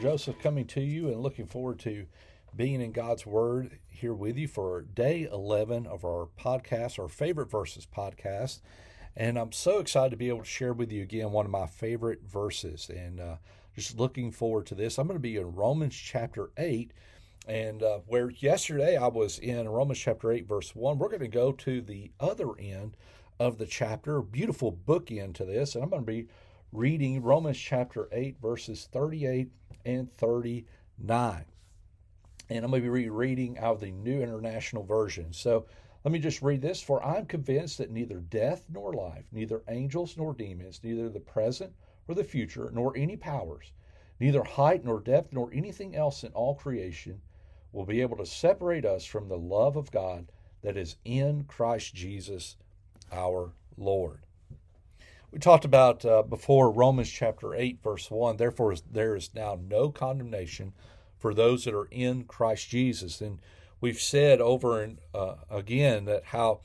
Joseph coming to you and looking forward to being in God's Word here with you for day 11 of our podcast, our favorite verses podcast. And I'm so excited to be able to share with you again one of my favorite verses. And uh, just looking forward to this. I'm going to be in Romans chapter 8. And uh, where yesterday I was in Romans chapter 8, verse 1, we're going to go to the other end of the chapter, beautiful bookend to this. And I'm going to be reading Romans chapter 8, verses 38 and 39. And I'm going to be reading out of the New International Version. So let me just read this. For I'm convinced that neither death nor life, neither angels nor demons, neither the present or the future, nor any powers, neither height nor depth nor anything else in all creation will be able to separate us from the love of God that is in Christ Jesus our Lord. We talked about uh, before Romans chapter 8, verse 1. Therefore, there is now no condemnation for those that are in Christ Jesus. And we've said over and uh, again that how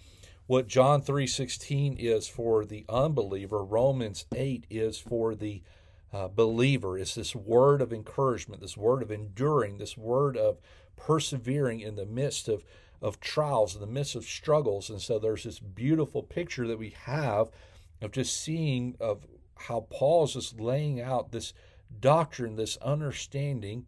what John 3:16 is for the unbeliever, Romans 8 is for the uh, believer. It's this word of encouragement, this word of enduring, this word of persevering in the midst of of trials, in the midst of struggles. And so there's this beautiful picture that we have of just seeing of how Paul's just laying out this doctrine, this understanding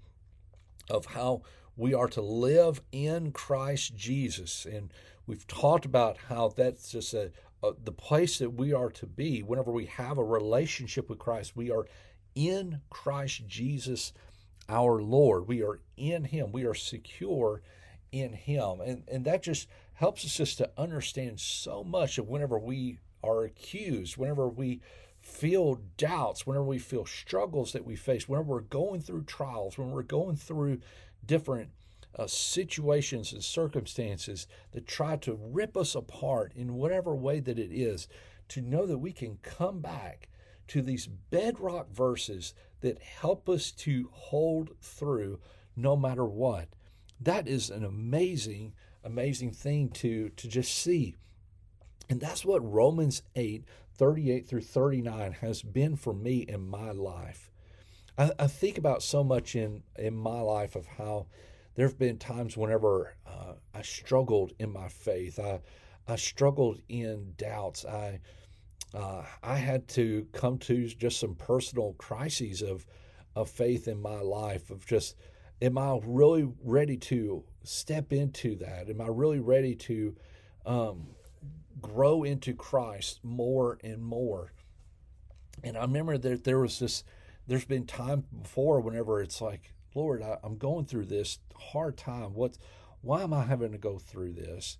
of how we are to live in Christ Jesus. And we've talked about how that's just a, a, the place that we are to be whenever we have a relationship with Christ. We are in Christ Jesus our Lord. We are in Him. We are secure in Him. And, and that just helps us just to understand so much of whenever we are accused, whenever we feel doubts, whenever we feel struggles that we face, whenever we're going through trials, when we're going through different uh, situations and circumstances that try to rip us apart in whatever way that it is, to know that we can come back to these bedrock verses that help us to hold through no matter what. That is an amazing, amazing thing to, to just see. And that's what Romans 8, 38 through 39 has been for me in my life. I, I think about so much in, in my life of how there have been times whenever uh, I struggled in my faith. I, I struggled in doubts. I, uh, I had to come to just some personal crises of, of faith in my life, of just, am I really ready to step into that? Am I really ready to um, grow into Christ more and more? And I remember that there was this, there's been time before whenever it's like, Lord, I, I'm going through this hard time. What, why am I having to go through this?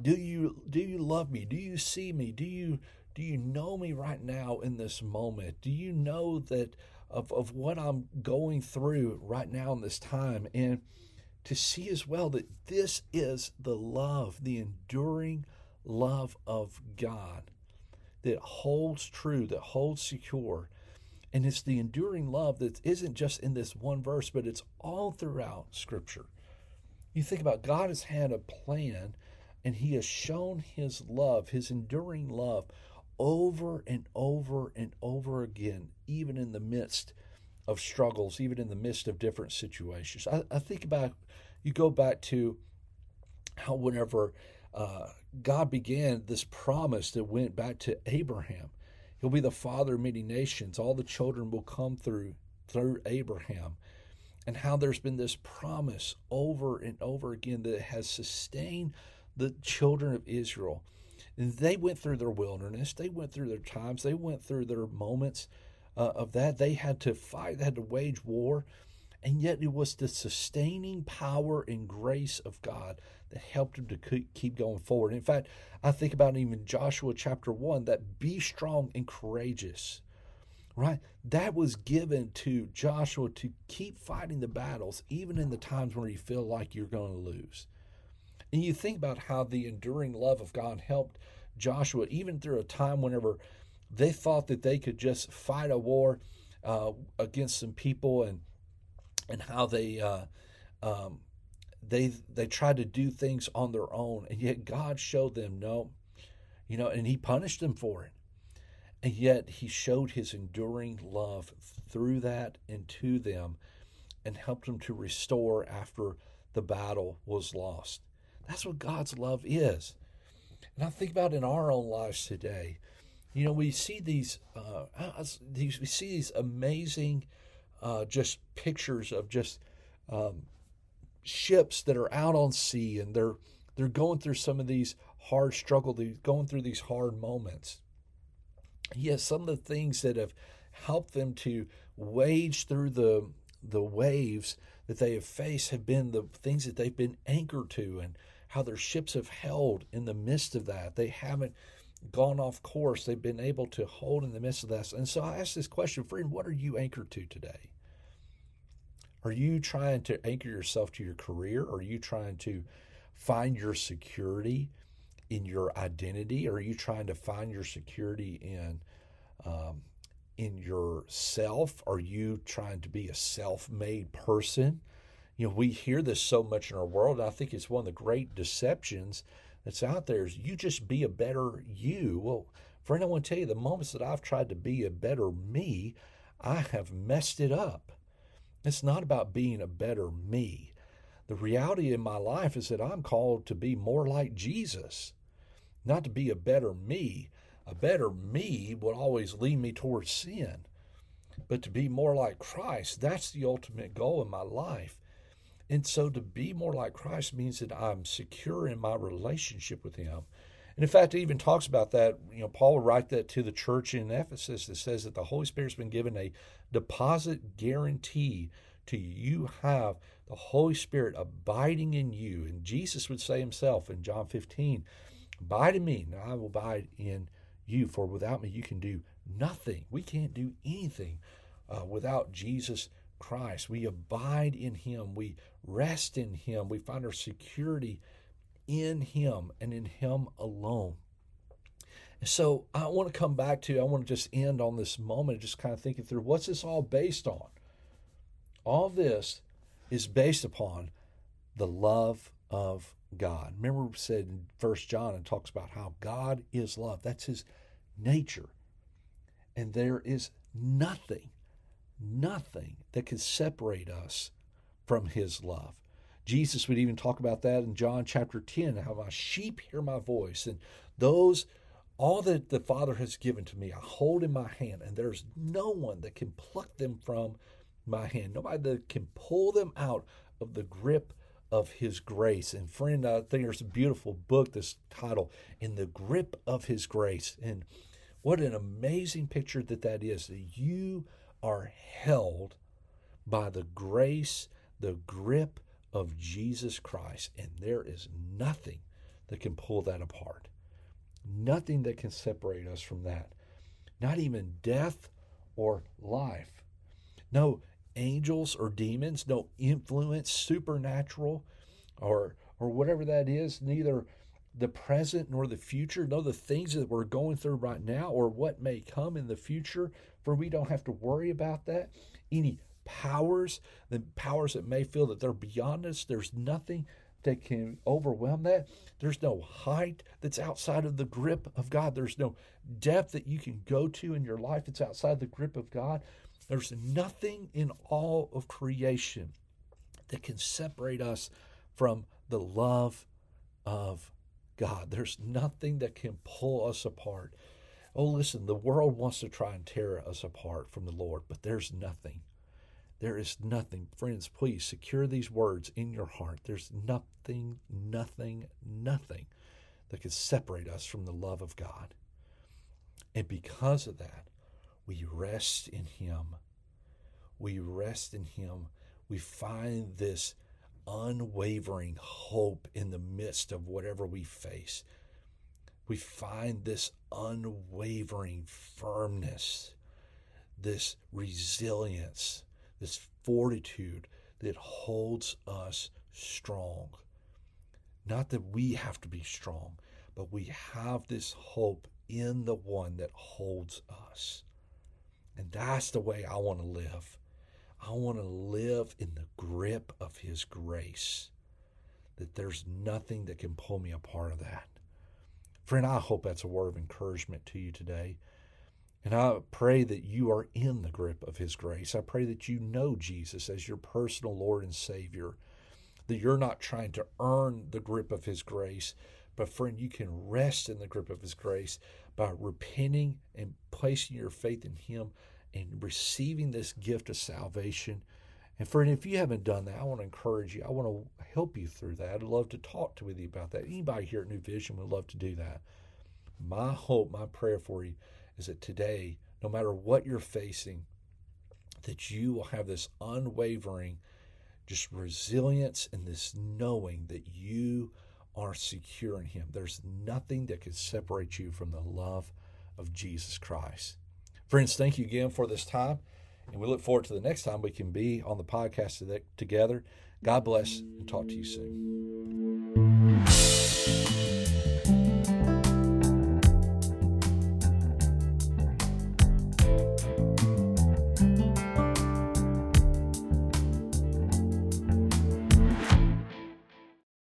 Do you do you love me? Do you see me? Do you do you know me right now in this moment? Do you know that of, of what I'm going through right now in this time? And to see as well that this is the love, the enduring love of God that holds true, that holds secure. And it's the enduring love that isn't just in this one verse, but it's all throughout Scripture. You think about God has had a plan and He has shown His love, His enduring love, over and over and over again, even in the midst of struggles, even in the midst of different situations. I, I think about, you go back to how whenever uh, God began this promise that went back to Abraham, He'll be the father of many nations. All the children will come through through Abraham. And how there's been this promise over and over again that has sustained the children of Israel. And they went through their wilderness, they went through their times, they went through their moments uh, of that. They had to fight, they had to wage war. And yet it was the sustaining power and grace of God that helped him to keep going forward. In fact, I think about even Joshua chapter 1 that be strong and courageous, right? That was given to Joshua to keep fighting the battles, even in the times where you feel like you're going to lose. And you think about how the enduring love of God helped Joshua, even through a time whenever they thought that they could just fight a war uh, against some people and and how they uh, um, they they tried to do things on their own, and yet God showed them no, you know, and He punished them for it. And yet he showed his enduring love through that and to them and helped them to restore after the battle was lost. That's what God's love is. And I think about in our own lives today. You know, we see these, uh, these we see these amazing, uh, just pictures of just um, ships that are out on sea, and they're they're going through some of these hard struggle, they're going through these hard moments. Yes, some of the things that have helped them to wage through the the waves that they have faced have been the things that they've been anchored to and how their ships have held in the midst of that. They haven't gone off course. They've been able to hold in the midst of this. And so I ask this question, friend, what are you anchored to today? Are you trying to anchor yourself to your career? Are you trying to find your security in your identity? Are you trying to find your security in um, in yourself? Are you trying to be a self-made person? you know, we hear this so much in our world. I think it's one of the great deceptions that's out there is you just be a better you. Well, friend, I want to tell you the moments that I've tried to be a better me, I have messed it up. It's not about being a better me. The reality in my life is that I'm called to be more like Jesus, not to be a better me. A better me would always lead me towards sin. But to be more like Christ, that's the ultimate goal in my life. And so to be more like Christ means that I'm secure in my relationship with Him. And in fact, it even talks about that. You know, Paul will write that to the church in Ephesus that says that the Holy Spirit's been given a deposit guarantee to you have the Holy Spirit abiding in you. And Jesus would say himself in John 15, Abide in me, and I will abide in you. For without me, you can do nothing. We can't do anything uh, without Jesus Christ. We abide in Him. We rest in Him. We find our security in Him and in Him alone. So I want to come back to, I want to just end on this moment, just kind of thinking through what's this all based on? All this is based upon the love of God. Remember, we said in First John, it talks about how God is love. That's His nature. And there is nothing nothing that can separate us from his love. Jesus would even talk about that in John chapter 10 how my sheep hear my voice and those all that the Father has given to me I hold in my hand and there's no one that can pluck them from my hand. Nobody that can pull them out of the grip of his grace. And friend I think there's a beautiful book this title in the grip of his grace. And what an amazing picture that that is that you are held by the grace, the grip of Jesus Christ, and there is nothing that can pull that apart. Nothing that can separate us from that. Not even death or life. No angels or demons, no influence, supernatural or or whatever that is, neither the present nor the future, no the things that we're going through right now or what may come in the future, for we don't have to worry about that. Any powers, the powers that may feel that they're beyond us, there's nothing that can overwhelm that. There's no height that's outside of the grip of God. There's no depth that you can go to in your life that's outside the grip of God. There's nothing in all of creation that can separate us from the love of God. There's nothing that can pull us apart. Oh, listen, the world wants to try and tear us apart from the Lord, but there's nothing. There is nothing. Friends, please secure these words in your heart. There's nothing, nothing, nothing that can separate us from the love of God. And because of that, we rest in Him. We rest in Him. We find this unwavering hope in the midst of whatever we face we find this unwavering firmness, this resilience, this fortitude that holds us strong. Not that we have to be strong, but we have this hope in the one that holds us. And that's the way I want to live. I want to live in the grip of His grace, that there's nothing that can pull me apart of that. Friend, I hope that's a word of encouragement to you today. And I pray that you are in the grip of His grace. I pray that you know Jesus as your personal Lord and Savior, that you're not trying to earn the grip of His grace, but friend, you can rest in the grip of His grace by repenting and placing your faith in Him and receiving this gift of salvation. And friend, if you haven't done that, I want to encourage you. I want to help you through that. I'd love to talk to with you about that. Anybody here at New Vision would love to do that. My hope, my prayer for you is that today, no matter what you're facing, that you will have this unwavering, just resilience and this knowing that you are secure in Him. There's nothing that can separate you from the love of Jesus Christ. Friends, thank you again for this time. And we look forward to the next time we can be on the podcast together. God bless and talk to you soon.